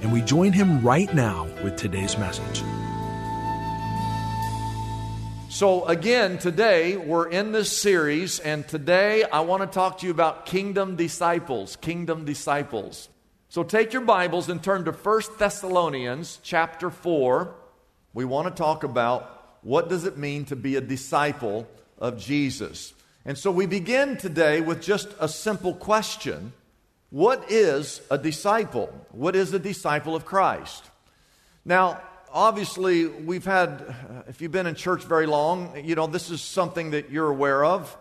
and we join him right now with today's message. So, again, today we're in this series, and today I want to talk to you about kingdom disciples. Kingdom disciples. So, take your Bibles and turn to 1 Thessalonians chapter 4. We want to talk about what does it mean to be a disciple of Jesus. And so we begin today with just a simple question What is a disciple? What is a disciple of Christ? Now, obviously, we've had, if you've been in church very long, you know, this is something that you're aware of,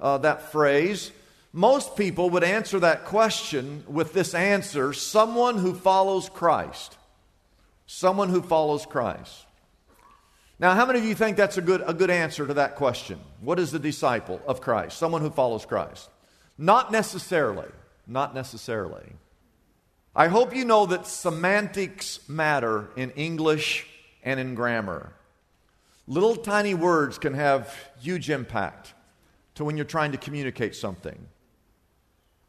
uh, that phrase. Most people would answer that question with this answer someone who follows Christ. Someone who follows Christ. Now, how many of you think that's a good, a good answer to that question? What is a disciple of Christ? Someone who follows Christ. Not necessarily. Not necessarily. I hope you know that semantics matter in English and in grammar. Little tiny words can have huge impact to when you're trying to communicate something.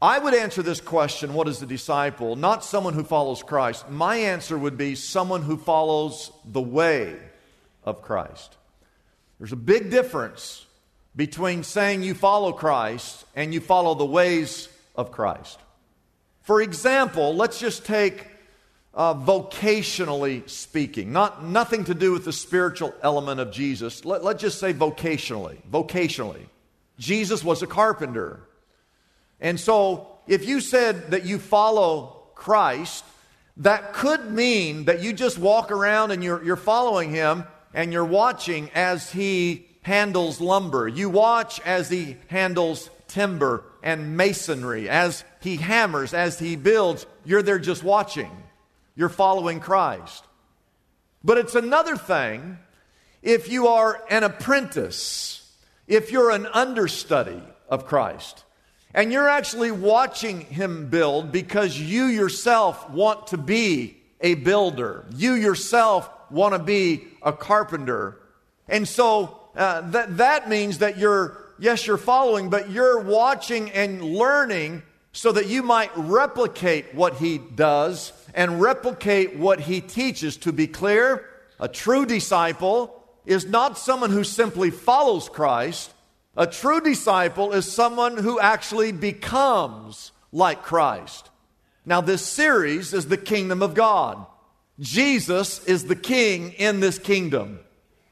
I would answer this question what is a disciple? Not someone who follows Christ. My answer would be someone who follows the way of Christ. There's a big difference between saying you follow Christ and you follow the ways of Christ. For example, let's just take uh, vocationally speaking, not nothing to do with the spiritual element of Jesus. Let, let's just say vocationally. Vocationally, Jesus was a carpenter, and so if you said that you follow Christ, that could mean that you just walk around and you're, you're following him and you're watching as he handles lumber. You watch as he handles timber and masonry, as he hammers, as he builds. You're there just watching. You're following Christ. But it's another thing if you are an apprentice, if you're an understudy of Christ, and you're actually watching him build because you yourself want to be a builder. You yourself want to be a carpenter. And so uh, that, that means that you're, yes, you're following, but you're watching and learning so that you might replicate what he does and replicate what he teaches. To be clear, a true disciple is not someone who simply follows Christ. A true disciple is someone who actually becomes like Christ. Now, this series is the kingdom of God. Jesus is the king in this kingdom.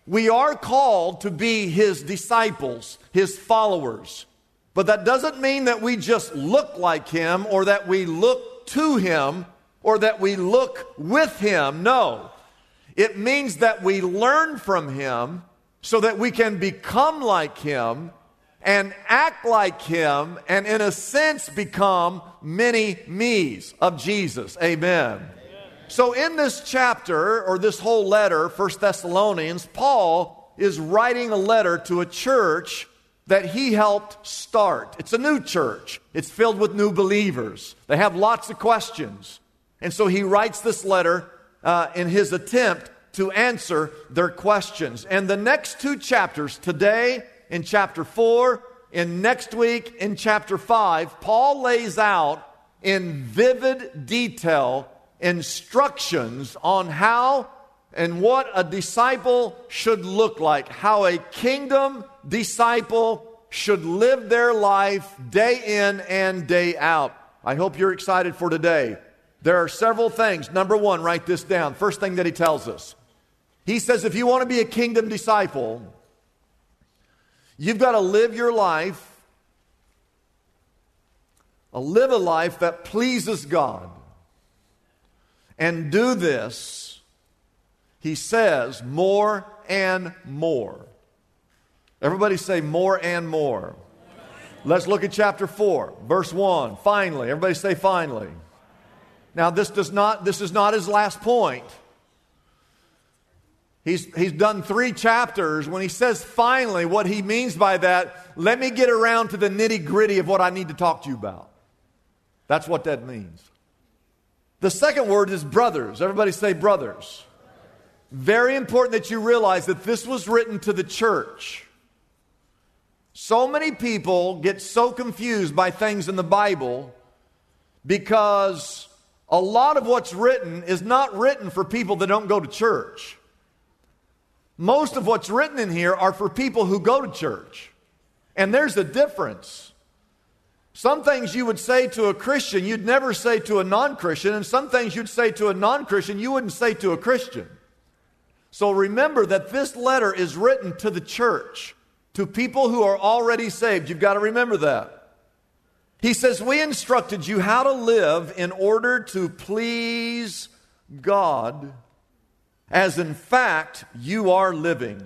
We are called to be his disciples, his followers. But that doesn't mean that we just look like him or that we look to him or that we look with him. No. It means that we learn from him so that we can become like him and act like him and, in a sense, become many me's of Jesus. Amen. So, in this chapter, or this whole letter, First Thessalonians, Paul is writing a letter to a church that he helped start. It's a new church, it's filled with new believers. They have lots of questions. And so he writes this letter uh, in his attempt to answer their questions. And the next two chapters, today in chapter 4, and next week in chapter 5, Paul lays out in vivid detail instructions on how and what a disciple should look like, how a kingdom disciple should live their life day in and day out. I hope you're excited for today. There are several things. Number one, write this down. First thing that he tells us. He says, if you want to be a kingdom disciple, you've got to live your life, uh, live a life that pleases God. And do this, he says, more and more. Everybody say more and more. Let's look at chapter 4, verse 1. Finally, everybody say finally. Now this does not this is not his last point. He's, he's done three chapters. When he says finally, what he means by that, let me get around to the nitty gritty of what I need to talk to you about. That's what that means. The second word is brothers. Everybody say brothers. Very important that you realize that this was written to the church. So many people get so confused by things in the Bible because a lot of what's written is not written for people that don't go to church. Most of what's written in here are for people who go to church. And there's a difference. Some things you would say to a Christian, you'd never say to a non Christian, and some things you'd say to a non Christian, you wouldn't say to a Christian. So remember that this letter is written to the church to people who are already saved. You've got to remember that. He says, We instructed you how to live in order to please God, as in fact you are living.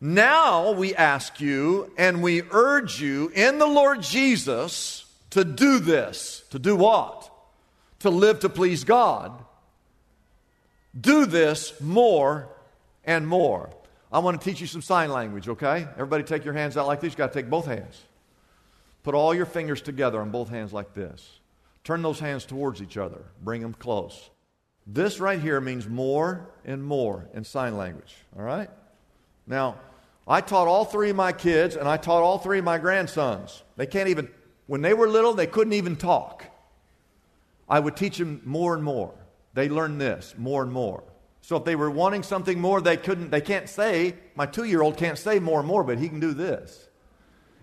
Now we ask you and we urge you in the Lord Jesus to do this. To do what? To live to please God. Do this more and more. I want to teach you some sign language, okay? Everybody take your hands out like this. You've got to take both hands. Put all your fingers together on both hands like this. Turn those hands towards each other. Bring them close. This right here means more and more in sign language, all right? Now, I taught all three of my kids and I taught all three of my grandsons. They can't even, when they were little, they couldn't even talk. I would teach them more and more. They learned this more and more. So if they were wanting something more, they couldn't, they can't say, my two year old can't say more and more, but he can do this.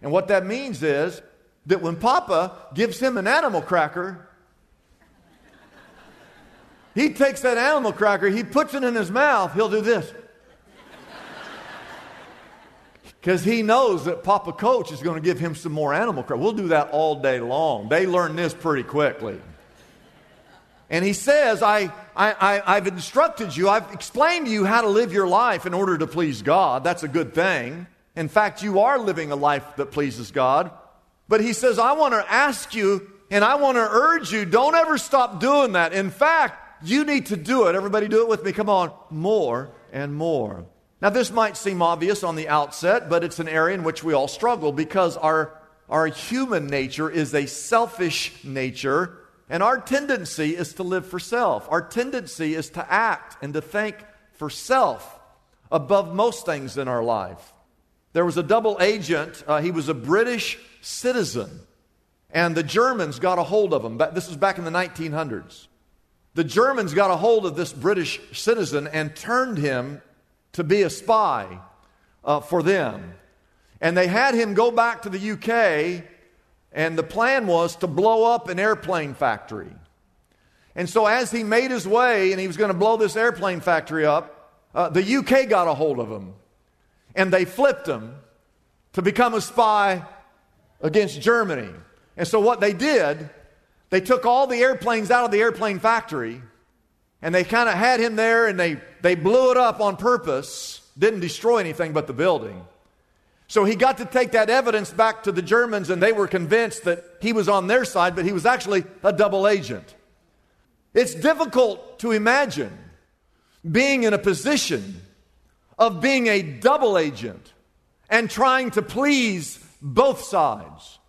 And what that means is that when Papa gives him an animal cracker, he takes that animal cracker, he puts it in his mouth, he'll do this. Because he knows that Papa Coach is going to give him some more animal crap. We'll do that all day long. They learn this pretty quickly. And he says, I, I, I, have instructed you, I've explained to you how to live your life in order to please God. That's a good thing. In fact, you are living a life that pleases God. But he says, I want to ask you and I want to urge you, don't ever stop doing that. In fact, you need to do it. Everybody do it with me. Come on. More and more. Now, this might seem obvious on the outset, but it's an area in which we all struggle because our, our human nature is a selfish nature and our tendency is to live for self. Our tendency is to act and to think for self above most things in our life. There was a double agent, uh, he was a British citizen, and the Germans got a hold of him. This was back in the 1900s. The Germans got a hold of this British citizen and turned him to be a spy uh, for them. And they had him go back to the UK and the plan was to blow up an airplane factory. And so, as he made his way and he was going to blow this airplane factory up, uh, the UK got a hold of him. And they flipped him to become a spy against Germany. And so, what they did, they took all the airplanes out of the airplane factory and they kind of had him there and they, they blew it up on purpose, didn't destroy anything but the building. So he got to take that evidence back to the Germans, and they were convinced that he was on their side, but he was actually a double agent. It's difficult to imagine being in a position of being a double agent and trying to please both sides.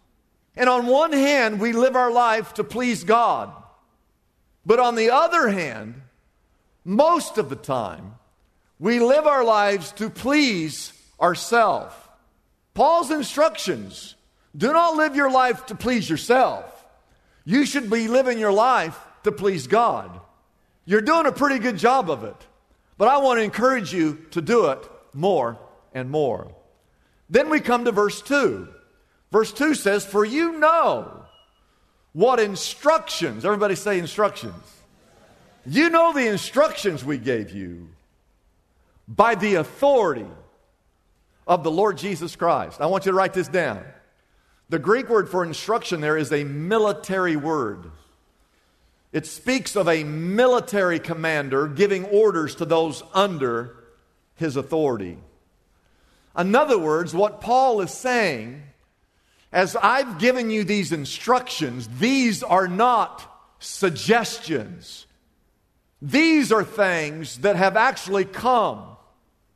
And on one hand, we live our life to please God. But on the other hand, most of the time, we live our lives to please ourselves. Paul's instructions do not live your life to please yourself. You should be living your life to please God. You're doing a pretty good job of it, but I want to encourage you to do it more and more. Then we come to verse 2. Verse 2 says, For you know what instructions, everybody say instructions. You know the instructions we gave you by the authority of the Lord Jesus Christ. I want you to write this down. The Greek word for instruction there is a military word. It speaks of a military commander giving orders to those under his authority. In other words, what Paul is saying, as I've given you these instructions, these are not suggestions. These are things that have actually come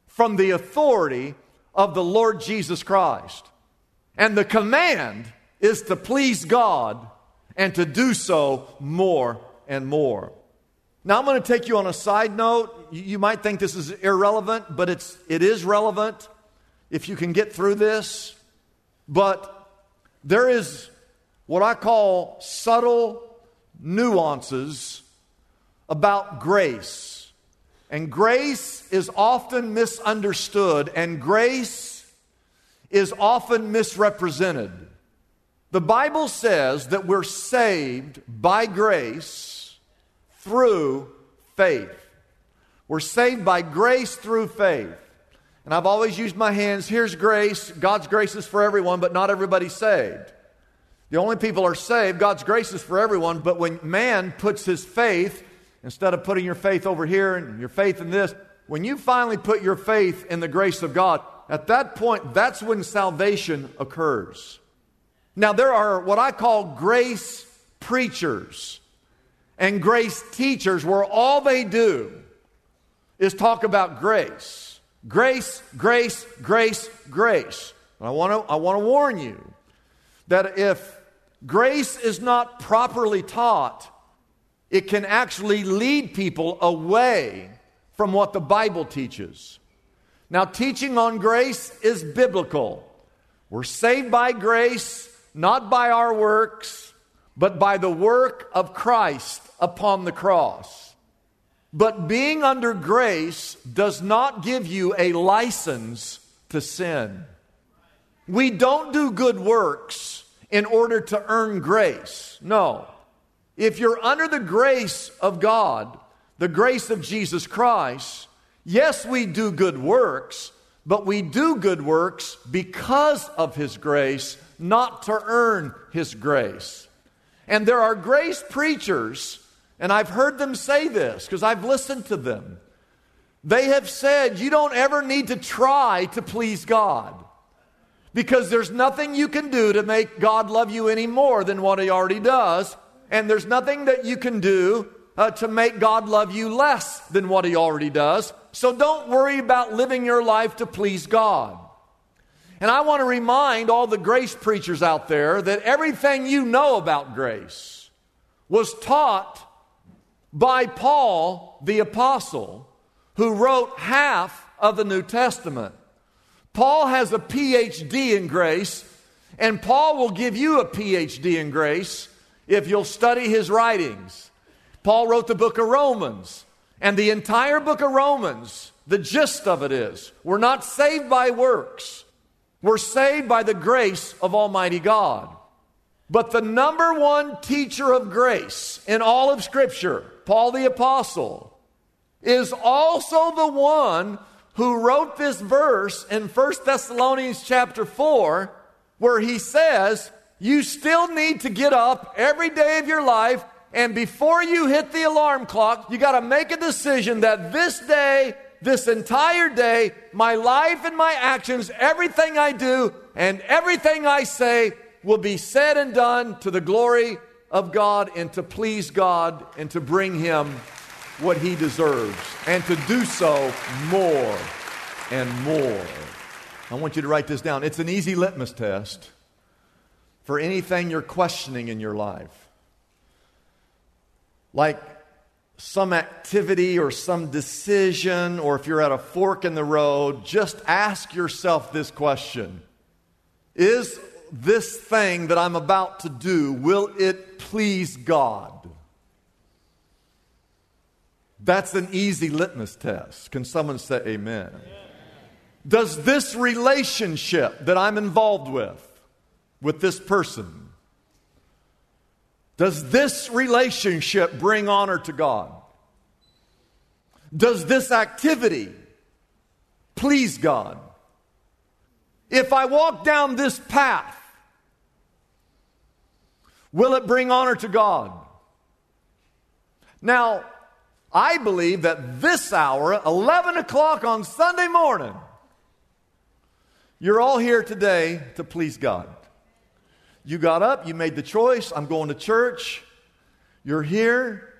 from the authority of the Lord Jesus Christ. And the command is to please God and to do so more and more. Now, I'm going to take you on a side note. You might think this is irrelevant, but it's, it is relevant if you can get through this. But there is what I call subtle nuances about grace. And grace is often misunderstood, and grace is often misrepresented. The Bible says that we're saved by grace through faith. We're saved by grace through faith. And I've always used my hands. Here's grace. God's grace is for everyone, but not everybody's saved. The only people are saved. God's grace is for everyone, but when man puts his faith, instead of putting your faith over here and your faith in this, when you finally put your faith in the grace of God, at that point, that's when salvation occurs. Now, there are what I call grace preachers and grace teachers where all they do is talk about grace. Grace, grace, grace, grace. I want to I want to warn you that if grace is not properly taught, it can actually lead people away from what the Bible teaches. Now, teaching on grace is biblical. We're saved by grace, not by our works, but by the work of Christ upon the cross. But being under grace does not give you a license to sin. We don't do good works in order to earn grace. No. If you're under the grace of God, the grace of Jesus Christ, yes, we do good works, but we do good works because of His grace, not to earn His grace. And there are grace preachers and I've heard them say this because I've listened to them. They have said you don't ever need to try to please God because there's nothing you can do to make God love you any more than what He already does. And there's nothing that you can do uh, to make God love you less than what He already does. So don't worry about living your life to please God. And I want to remind all the grace preachers out there that everything you know about grace was taught by Paul the Apostle, who wrote half of the New Testament. Paul has a PhD in grace, and Paul will give you a PhD in grace if you'll study his writings. Paul wrote the book of Romans, and the entire book of Romans, the gist of it is we're not saved by works, we're saved by the grace of Almighty God. But the number one teacher of grace in all of Scripture Paul the Apostle, is also the one who wrote this verse in 1 Thessalonians chapter 4, where he says, You still need to get up every day of your life, and before you hit the alarm clock, you got to make a decision that this day, this entire day, my life and my actions, everything I do and everything I say will be said and done to the glory of God and to please God and to bring Him what He deserves and to do so more and more. I want you to write this down. It's an easy litmus test for anything you're questioning in your life. Like some activity or some decision, or if you're at a fork in the road, just ask yourself this question Is this thing that I'm about to do, will it please God? That's an easy litmus test. Can someone say amen? Does this relationship that I'm involved with, with this person, does this relationship bring honor to God? Does this activity please God? If I walk down this path, will it bring honor to God? Now, I believe that this hour, 11 o'clock on Sunday morning, you're all here today to please God. You got up, you made the choice, I'm going to church. You're here,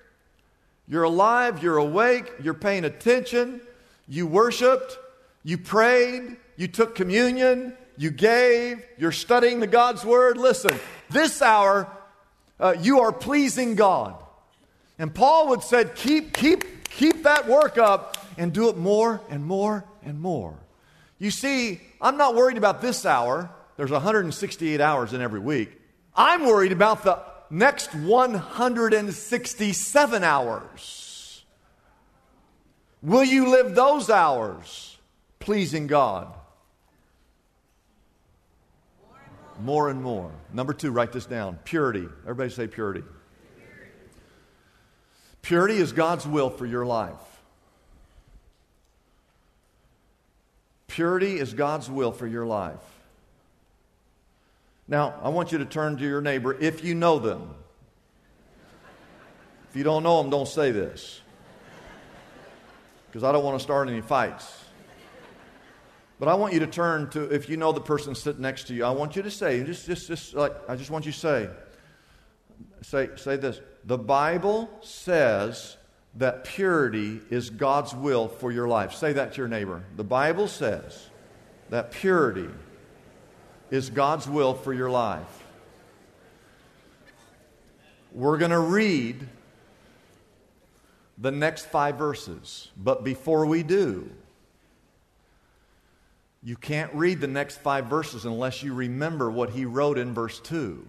you're alive, you're awake, you're paying attention, you worshiped, you prayed, you took communion, you gave, you're studying the God's Word. Listen, this hour, uh, you are pleasing God. And Paul would said, keep, keep, keep that work up and do it more and more and more. You see, I'm not worried about this hour. There's 168 hours in every week. I'm worried about the next 167 hours. Will you live those hours pleasing God? More and more. Number two, write this down purity. Everybody say purity. Purity is God's will for your life. Purity is God's will for your life. Now, I want you to turn to your neighbor if you know them. If you don't know them, don't say this. Because I don't want to start any fights. But I want you to turn to, if you know the person sitting next to you, I want you to say, just, just, just like, I just want you to say, say, say this. The Bible says that purity is God's will for your life. Say that to your neighbor. The Bible says that purity is God's will for your life. We're going to read the next five verses, but before we do, you can't read the next five verses unless you remember what he wrote in verse 2.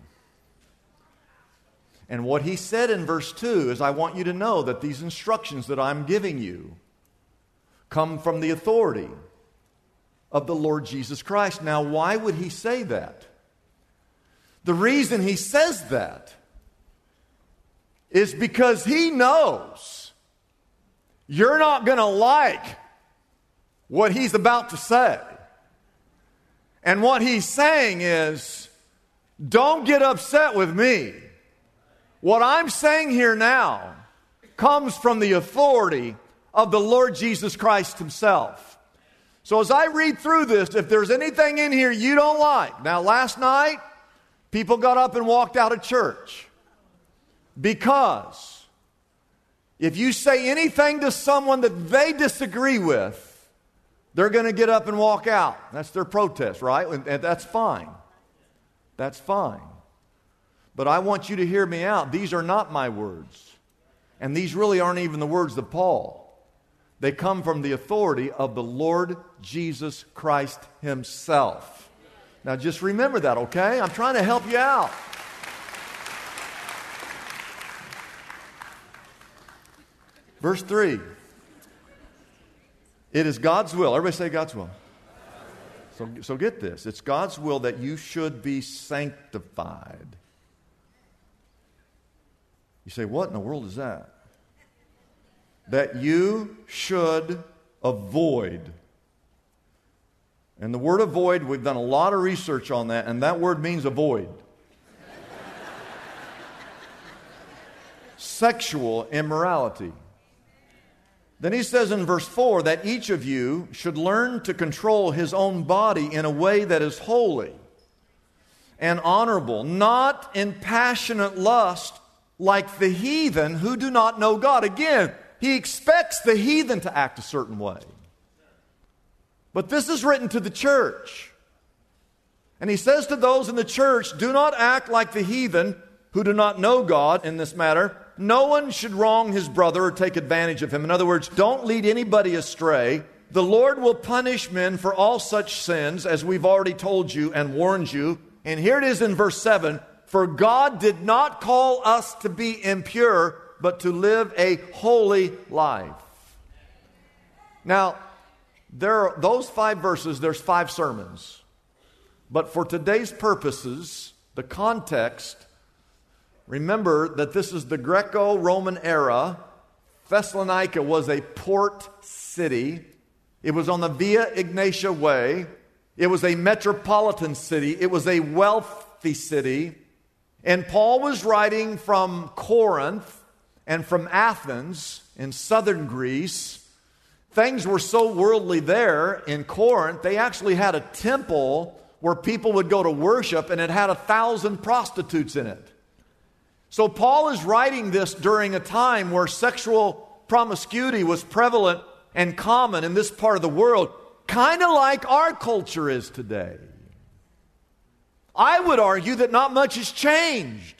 And what he said in verse 2 is I want you to know that these instructions that I'm giving you come from the authority of the Lord Jesus Christ. Now, why would he say that? The reason he says that is because he knows you're not going to like what he's about to say. And what he's saying is, don't get upset with me what I'm saying here now comes from the authority of the Lord Jesus Christ Himself. So as I read through this, if there's anything in here you don't like, now last night, people got up and walked out of church because if you say anything to someone that they disagree with, they're going to get up and walk out. That's their protest, right? And that's fine. That's fine. But I want you to hear me out. These are not my words. And these really aren't even the words of Paul. They come from the authority of the Lord Jesus Christ Himself. Now just remember that, okay? I'm trying to help you out. Verse 3. It is God's will. Everybody say God's will. So, so get this. It's God's will that you should be sanctified you say, What in the world is that? That you should avoid. And the word avoid, we've done a lot of research on that, and that word means avoid. Sexual immorality. Then he says in verse 4 that each of you should learn to control his own body in a way that is holy and honorable, not in passionate lust like the heathen who do not know God. Again, he expects the heathen to act a certain way. But this is written to the church. And he says to those in the church, Do not act like the heathen who do not know God in this matter. No one should wrong his brother or take advantage of him. In other words, don't lead anybody astray. The Lord will punish men for all such sins, as we've already told you and warned you. And here it is in verse 7 for God did not call us to be impure, but to live a holy life. Now, There are those five verses, there's five sermons. But for today's purposes, the context, remember that this is the Greco Roman era. Thessalonica was a port city, it was on the Via Egnatia Way, it was a metropolitan city, it was a wealthy city. And Paul was writing from Corinth and from Athens in southern Greece. Things were so worldly there in Corinth, they actually had a temple where people would go to worship, and it had a thousand prostitutes in it. So, Paul is writing this during a time where sexual promiscuity was prevalent and common in this part of the world, kind of like our culture is today. I would argue that not much has changed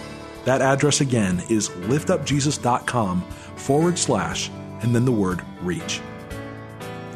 That address again is liftupjesus.com forward slash and then the word reach.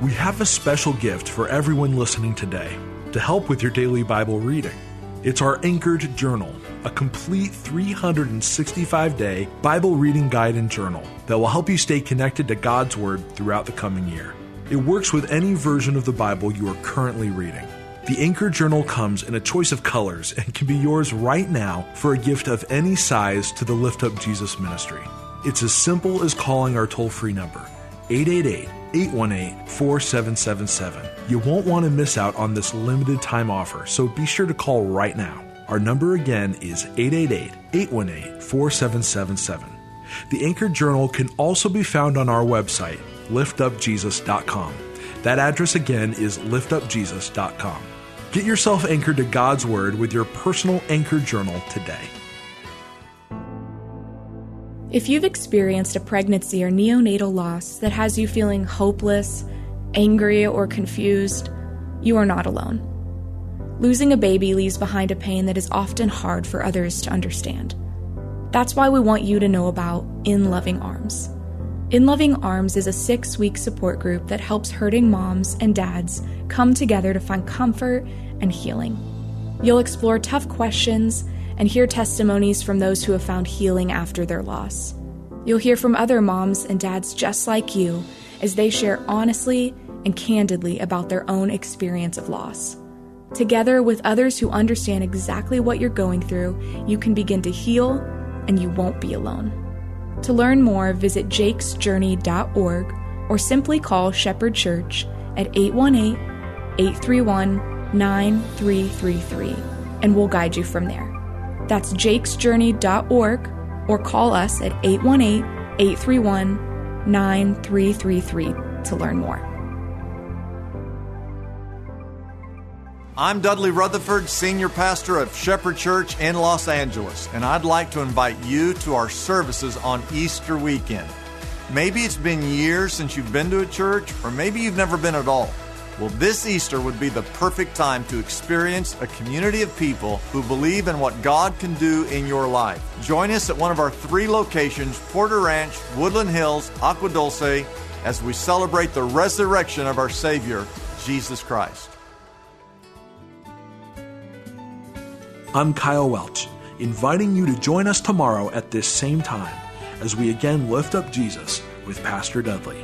We have a special gift for everyone listening today to help with your daily Bible reading. It's our Anchored Journal, a complete 365 day Bible reading guide and journal that will help you stay connected to God's Word throughout the coming year. It works with any version of the Bible you are currently reading. The Anchor Journal comes in a choice of colors and can be yours right now for a gift of any size to the Lift Up Jesus ministry. It's as simple as calling our toll free number, 888 818 4777. You won't want to miss out on this limited time offer, so be sure to call right now. Our number again is 888 818 4777. The Anchor Journal can also be found on our website, liftupjesus.com. That address again is liftupjesus.com. Get yourself anchored to God's Word with your personal Anchor Journal today. If you've experienced a pregnancy or neonatal loss that has you feeling hopeless, angry, or confused, you are not alone. Losing a baby leaves behind a pain that is often hard for others to understand. That's why we want you to know about In Loving Arms. In Loving Arms is a six week support group that helps hurting moms and dads come together to find comfort and healing. You'll explore tough questions and hear testimonies from those who have found healing after their loss. You'll hear from other moms and dads just like you as they share honestly and candidly about their own experience of loss. Together with others who understand exactly what you're going through, you can begin to heal and you won't be alone. To learn more, visit jakesjourney.org or simply call Shepherd Church at 818 831 9333 and we'll guide you from there. That's jakesjourney.org or call us at 818 831 9333 to learn more. I'm Dudley Rutherford, Senior Pastor of Shepherd Church in Los Angeles, and I'd like to invite you to our services on Easter weekend. Maybe it's been years since you've been to a church, or maybe you've never been at all. Well, this Easter would be the perfect time to experience a community of people who believe in what God can do in your life. Join us at one of our three locations Porter Ranch, Woodland Hills, Agua Dulce, as we celebrate the resurrection of our Savior, Jesus Christ. I'm Kyle Welch, inviting you to join us tomorrow at this same time as we again lift up Jesus with Pastor Dudley.